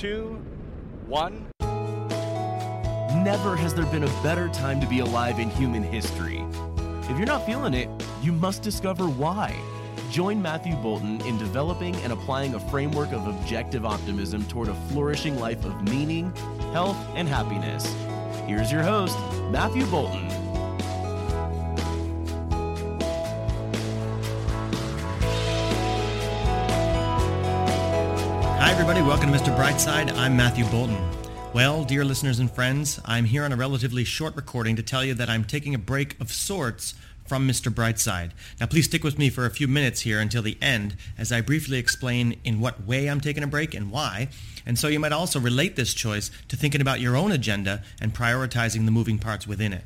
Two, one. Never has there been a better time to be alive in human history. If you're not feeling it, you must discover why. Join Matthew Boulton in developing and applying a framework of objective optimism toward a flourishing life of meaning, health, and happiness. Here's your host, Matthew Boulton. Everybody. Welcome to Mr. Brightside. I'm Matthew Boulton. Well, dear listeners and friends, I'm here on a relatively short recording to tell you that I'm taking a break of sorts from Mr. Brightside. Now, please stick with me for a few minutes here until the end as I briefly explain in what way I'm taking a break and why. And so you might also relate this choice to thinking about your own agenda and prioritizing the moving parts within it.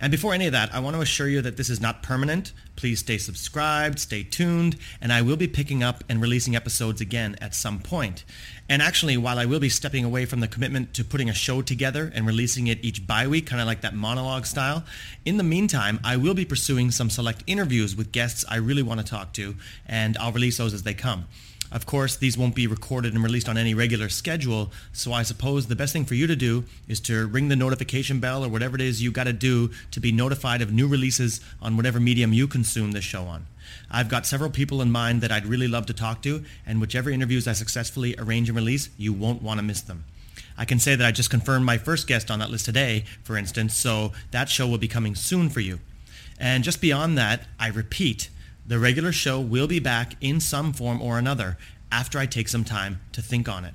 And before any of that, I want to assure you that this is not permanent. Please stay subscribed, stay tuned, and I will be picking up and releasing episodes again at some point. And actually, while I will be stepping away from the commitment to putting a show together and releasing it each bi-week, kind of like that monologue style, in the meantime, I will be pursuing some select interviews with guests I really want to talk to, and I'll release those as they come. Of course, these won't be recorded and released on any regular schedule, so I suppose the best thing for you to do is to ring the notification bell or whatever it is you got to do to be notified of new releases on whatever medium you consume this show on. I've got several people in mind that I'd really love to talk to, and whichever interviews I successfully arrange and release, you won't want to miss them. I can say that I just confirmed my first guest on that list today, for instance, so that show will be coming soon for you. And just beyond that, I repeat, the regular show will be back in some form or another after I take some time to think on it.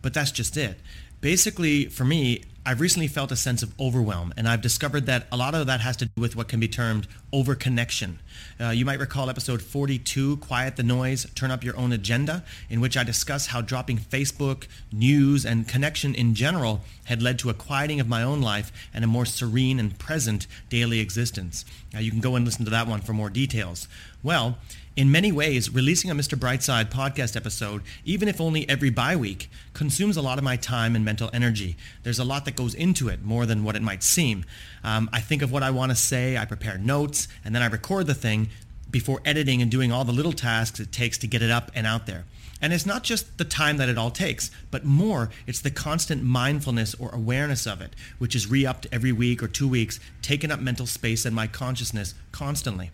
But that's just it. Basically, for me, I've recently felt a sense of overwhelm, and I've discovered that a lot of that has to do with what can be termed overconnection. Uh, you might recall episode 42, Quiet the Noise, Turn Up Your Own Agenda, in which I discuss how dropping Facebook, news, and connection in general had led to a quieting of my own life and a more serene and present daily existence. Now, you can go and listen to that one for more details. Well, in many ways, releasing a Mr. Brightside podcast episode, even if only every bi week, consumes a lot of my time and mental energy. There's a lot that goes into it, more than what it might seem. Um, I think of what I want to say, I prepare notes, and then I record the thing before editing and doing all the little tasks it takes to get it up and out there. And it's not just the time that it all takes, but more, it's the constant mindfulness or awareness of it, which is re-upped every week or two weeks, taking up mental space in my consciousness constantly.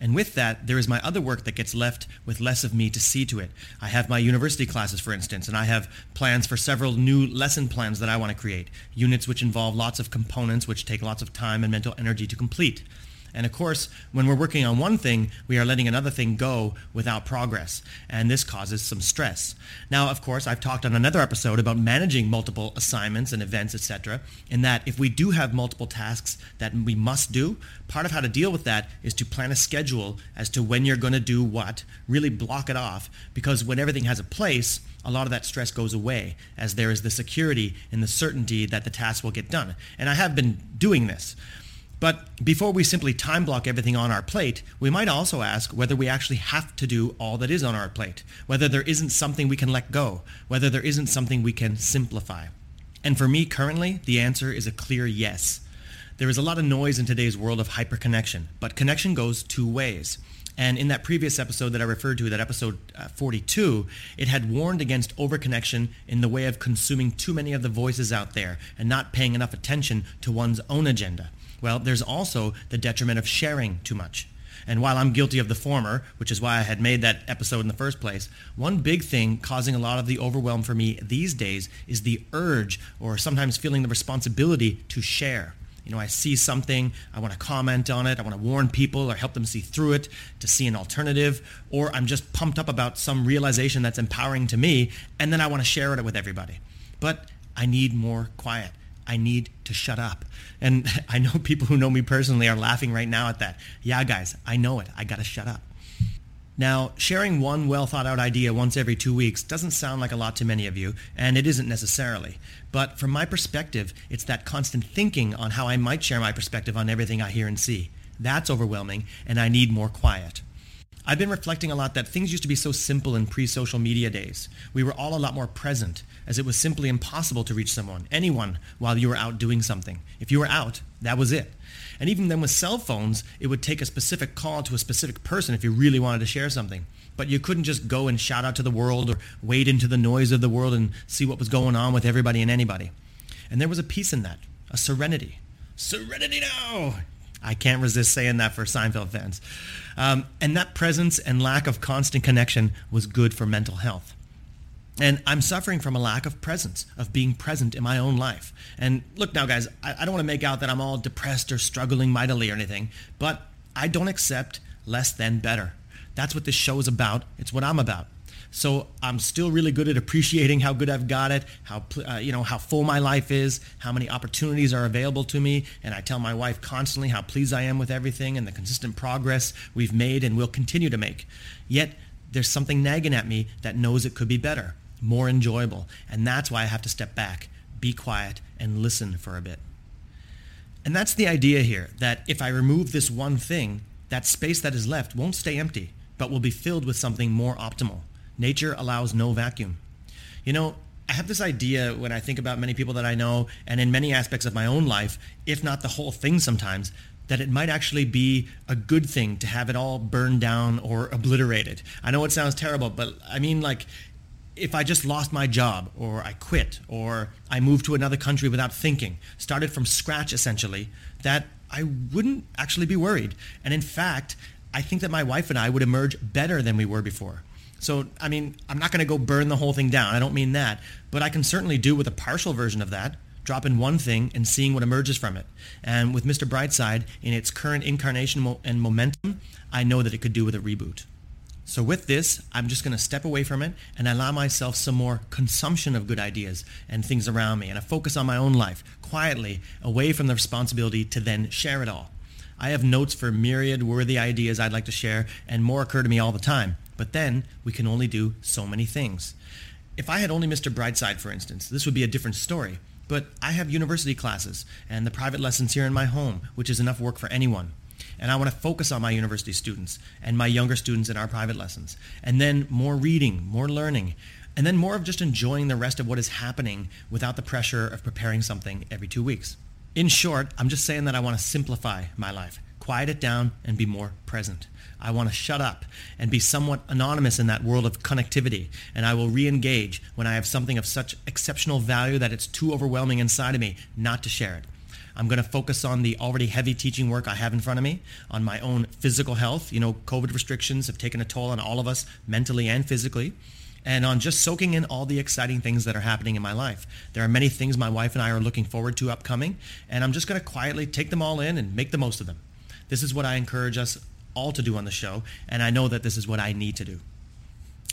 And with that, there is my other work that gets left with less of me to see to it. I have my university classes, for instance, and I have plans for several new lesson plans that I want to create, units which involve lots of components which take lots of time and mental energy to complete. And of course, when we're working on one thing, we are letting another thing go without progress. And this causes some stress. Now, of course, I've talked on another episode about managing multiple assignments and events, etc. In that if we do have multiple tasks that we must do, part of how to deal with that is to plan a schedule as to when you're going to do what, really block it off. Because when everything has a place, a lot of that stress goes away as there is the security and the certainty that the task will get done. And I have been doing this. But before we simply time block everything on our plate, we might also ask whether we actually have to do all that is on our plate, whether there isn't something we can let go, whether there isn't something we can simplify. And for me currently, the answer is a clear yes. There is a lot of noise in today's world of hyperconnection, but connection goes two ways. And in that previous episode that I referred to, that episode uh, 42, it had warned against overconnection in the way of consuming too many of the voices out there and not paying enough attention to one's own agenda. Well, there's also the detriment of sharing too much. And while I'm guilty of the former, which is why I had made that episode in the first place, one big thing causing a lot of the overwhelm for me these days is the urge or sometimes feeling the responsibility to share. You know, I see something, I want to comment on it, I want to warn people or help them see through it, to see an alternative, or I'm just pumped up about some realization that's empowering to me, and then I want to share it with everybody. But I need more quiet. I need to shut up. And I know people who know me personally are laughing right now at that. Yeah, guys, I know it. I got to shut up. Now, sharing one well thought out idea once every two weeks doesn't sound like a lot to many of you, and it isn't necessarily. But from my perspective, it's that constant thinking on how I might share my perspective on everything I hear and see. That's overwhelming, and I need more quiet. I've been reflecting a lot that things used to be so simple in pre-social media days. We were all a lot more present, as it was simply impossible to reach someone, anyone, while you were out doing something. If you were out, that was it. And even then with cell phones, it would take a specific call to a specific person if you really wanted to share something. But you couldn't just go and shout out to the world or wade into the noise of the world and see what was going on with everybody and anybody. And there was a peace in that, a serenity. Serenity now! I can't resist saying that for Seinfeld fans. Um, and that presence and lack of constant connection was good for mental health. And I'm suffering from a lack of presence, of being present in my own life. And look now, guys, I, I don't want to make out that I'm all depressed or struggling mightily or anything, but I don't accept less than better. That's what this show is about. It's what I'm about. So I'm still really good at appreciating how good I've got it, how uh, you know how full my life is, how many opportunities are available to me, and I tell my wife constantly how pleased I am with everything and the consistent progress we've made and will continue to make. Yet there's something nagging at me that knows it could be better more enjoyable. And that's why I have to step back, be quiet, and listen for a bit. And that's the idea here, that if I remove this one thing, that space that is left won't stay empty, but will be filled with something more optimal. Nature allows no vacuum. You know, I have this idea when I think about many people that I know and in many aspects of my own life, if not the whole thing sometimes, that it might actually be a good thing to have it all burned down or obliterated. I know it sounds terrible, but I mean like if I just lost my job or I quit or I moved to another country without thinking, started from scratch essentially, that I wouldn't actually be worried. And in fact, I think that my wife and I would emerge better than we were before. So, I mean, I'm not going to go burn the whole thing down. I don't mean that. But I can certainly do with a partial version of that, drop in one thing and seeing what emerges from it. And with Mr. Brightside, in its current incarnation and momentum, I know that it could do with a reboot. So with this, I'm just going to step away from it and allow myself some more consumption of good ideas and things around me and a focus on my own life, quietly, away from the responsibility to then share it all. I have notes for myriad worthy ideas I'd like to share and more occur to me all the time. But then we can only do so many things. If I had only Mr. Brightside, for instance, this would be a different story. But I have university classes and the private lessons here in my home, which is enough work for anyone. And I want to focus on my university students and my younger students in our private lessons. And then more reading, more learning, and then more of just enjoying the rest of what is happening without the pressure of preparing something every two weeks. In short, I'm just saying that I want to simplify my life, quiet it down, and be more present. I want to shut up and be somewhat anonymous in that world of connectivity, and I will re-engage when I have something of such exceptional value that it's too overwhelming inside of me not to share it. I'm going to focus on the already heavy teaching work I have in front of me, on my own physical health. You know, COVID restrictions have taken a toll on all of us mentally and physically and on just soaking in all the exciting things that are happening in my life. There are many things my wife and I are looking forward to upcoming, and I'm just going to quietly take them all in and make the most of them. This is what I encourage us all to do on the show, and I know that this is what I need to do.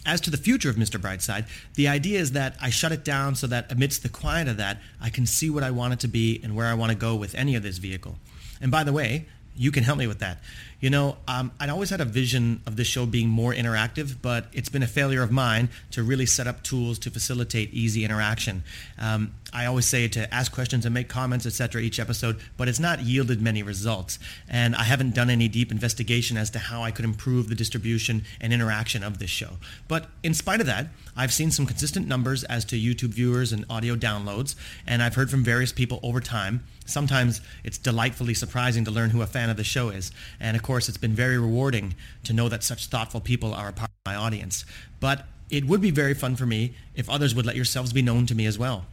As to the future of Mr. Brightside, the idea is that I shut it down so that amidst the quiet of that, I can see what I want it to be and where I want to go with any of this vehicle. And by the way, you can help me with that. You know, um, I'd always had a vision of this show being more interactive, but it's been a failure of mine to really set up tools to facilitate easy interaction. Um, I always say to ask questions and make comments, etc., each episode, but it's not yielded many results. And I haven't done any deep investigation as to how I could improve the distribution and interaction of this show. But in spite of that, I've seen some consistent numbers as to YouTube viewers and audio downloads, and I've heard from various people over time. Sometimes it's delightfully surprising to learn who a fan of the show is. And of course, it's been very rewarding to know that such thoughtful people are a part of my audience. But it would be very fun for me if others would let yourselves be known to me as well.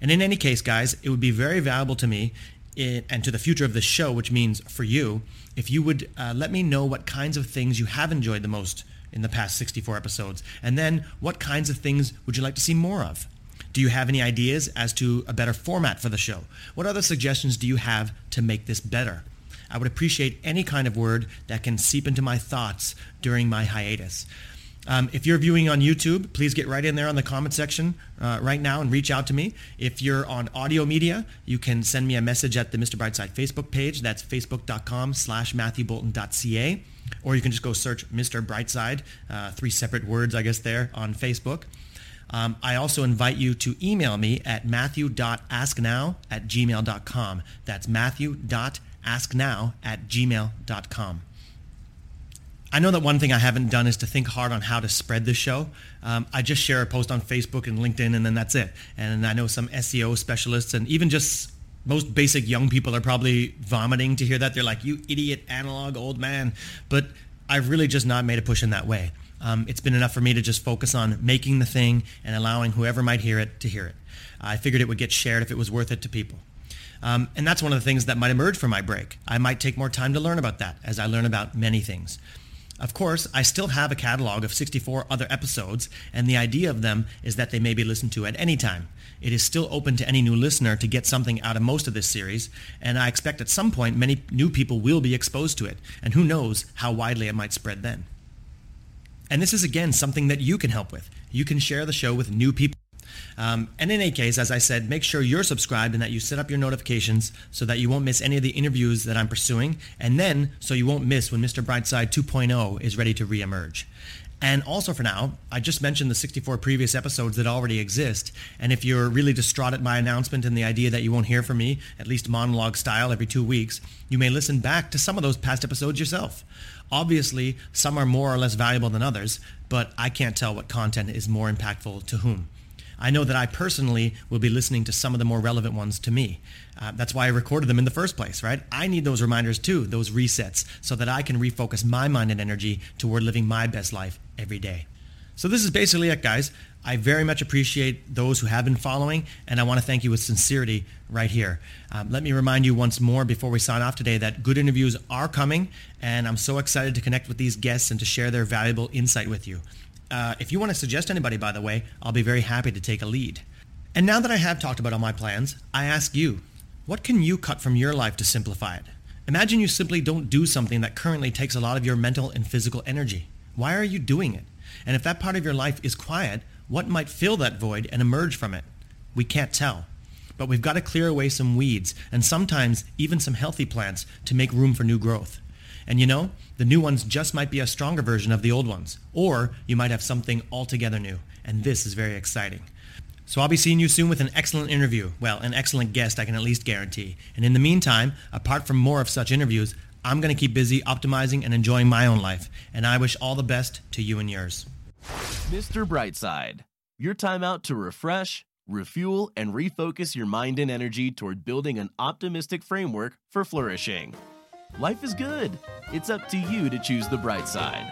And in any case, guys, it would be very valuable to me and to the future of the show, which means for you, if you would uh, let me know what kinds of things you have enjoyed the most in the past 64 episodes, and then what kinds of things would you like to see more of? Do you have any ideas as to a better format for the show? What other suggestions do you have to make this better? I would appreciate any kind of word that can seep into my thoughts during my hiatus. Um, if you're viewing on YouTube, please get right in there on the comment section uh, right now and reach out to me. If you're on audio media, you can send me a message at the Mr. Brightside Facebook page. That's facebook.com slash matthewboulton.ca. or you can just go search Mr. Brightside, uh, three separate words, I guess, there on Facebook. Um, I also invite you to email me at matthew.asknow at gmail.com. That's matthew.asknow at gmail.com. I know that one thing I haven't done is to think hard on how to spread the show. Um, I just share a post on Facebook and LinkedIn, and then that's it. And I know some SEO specialists and even just most basic young people are probably vomiting to hear that. They're like, you idiot analog old man. But I've really just not made a push in that way. Um, it's been enough for me to just focus on making the thing and allowing whoever might hear it to hear it. I figured it would get shared if it was worth it to people. Um, and that's one of the things that might emerge from my break. I might take more time to learn about that as I learn about many things. Of course, I still have a catalog of 64 other episodes, and the idea of them is that they may be listened to at any time. It is still open to any new listener to get something out of most of this series, and I expect at some point many new people will be exposed to it, and who knows how widely it might spread then. And this is again something that you can help with. You can share the show with new people. Um, and in any case, as I said, make sure you're subscribed and that you set up your notifications so that you won't miss any of the interviews that I'm pursuing, and then so you won't miss when Mr. Brightside 2.0 is ready to reemerge. And also for now, I just mentioned the 64 previous episodes that already exist. And if you're really distraught at my announcement and the idea that you won't hear from me, at least monologue style every two weeks, you may listen back to some of those past episodes yourself. Obviously, some are more or less valuable than others, but I can't tell what content is more impactful to whom. I know that I personally will be listening to some of the more relevant ones to me. Uh, that's why I recorded them in the first place, right? I need those reminders too, those resets, so that I can refocus my mind and energy toward living my best life every day. So this is basically it, guys. I very much appreciate those who have been following, and I want to thank you with sincerity right here. Um, let me remind you once more before we sign off today that good interviews are coming, and I'm so excited to connect with these guests and to share their valuable insight with you. Uh, if you want to suggest anybody, by the way, I'll be very happy to take a lead. And now that I have talked about all my plans, I ask you, what can you cut from your life to simplify it? Imagine you simply don't do something that currently takes a lot of your mental and physical energy. Why are you doing it? And if that part of your life is quiet, what might fill that void and emerge from it? We can't tell. But we've got to clear away some weeds and sometimes even some healthy plants to make room for new growth. And you know, the new ones just might be a stronger version of the old ones. Or you might have something altogether new. And this is very exciting. So I'll be seeing you soon with an excellent interview. Well, an excellent guest, I can at least guarantee. And in the meantime, apart from more of such interviews, I'm going to keep busy optimizing and enjoying my own life. And I wish all the best to you and yours. Mr. Brightside, your time out to refresh, refuel, and refocus your mind and energy toward building an optimistic framework for flourishing. Life is good. It's up to you to choose the bright side.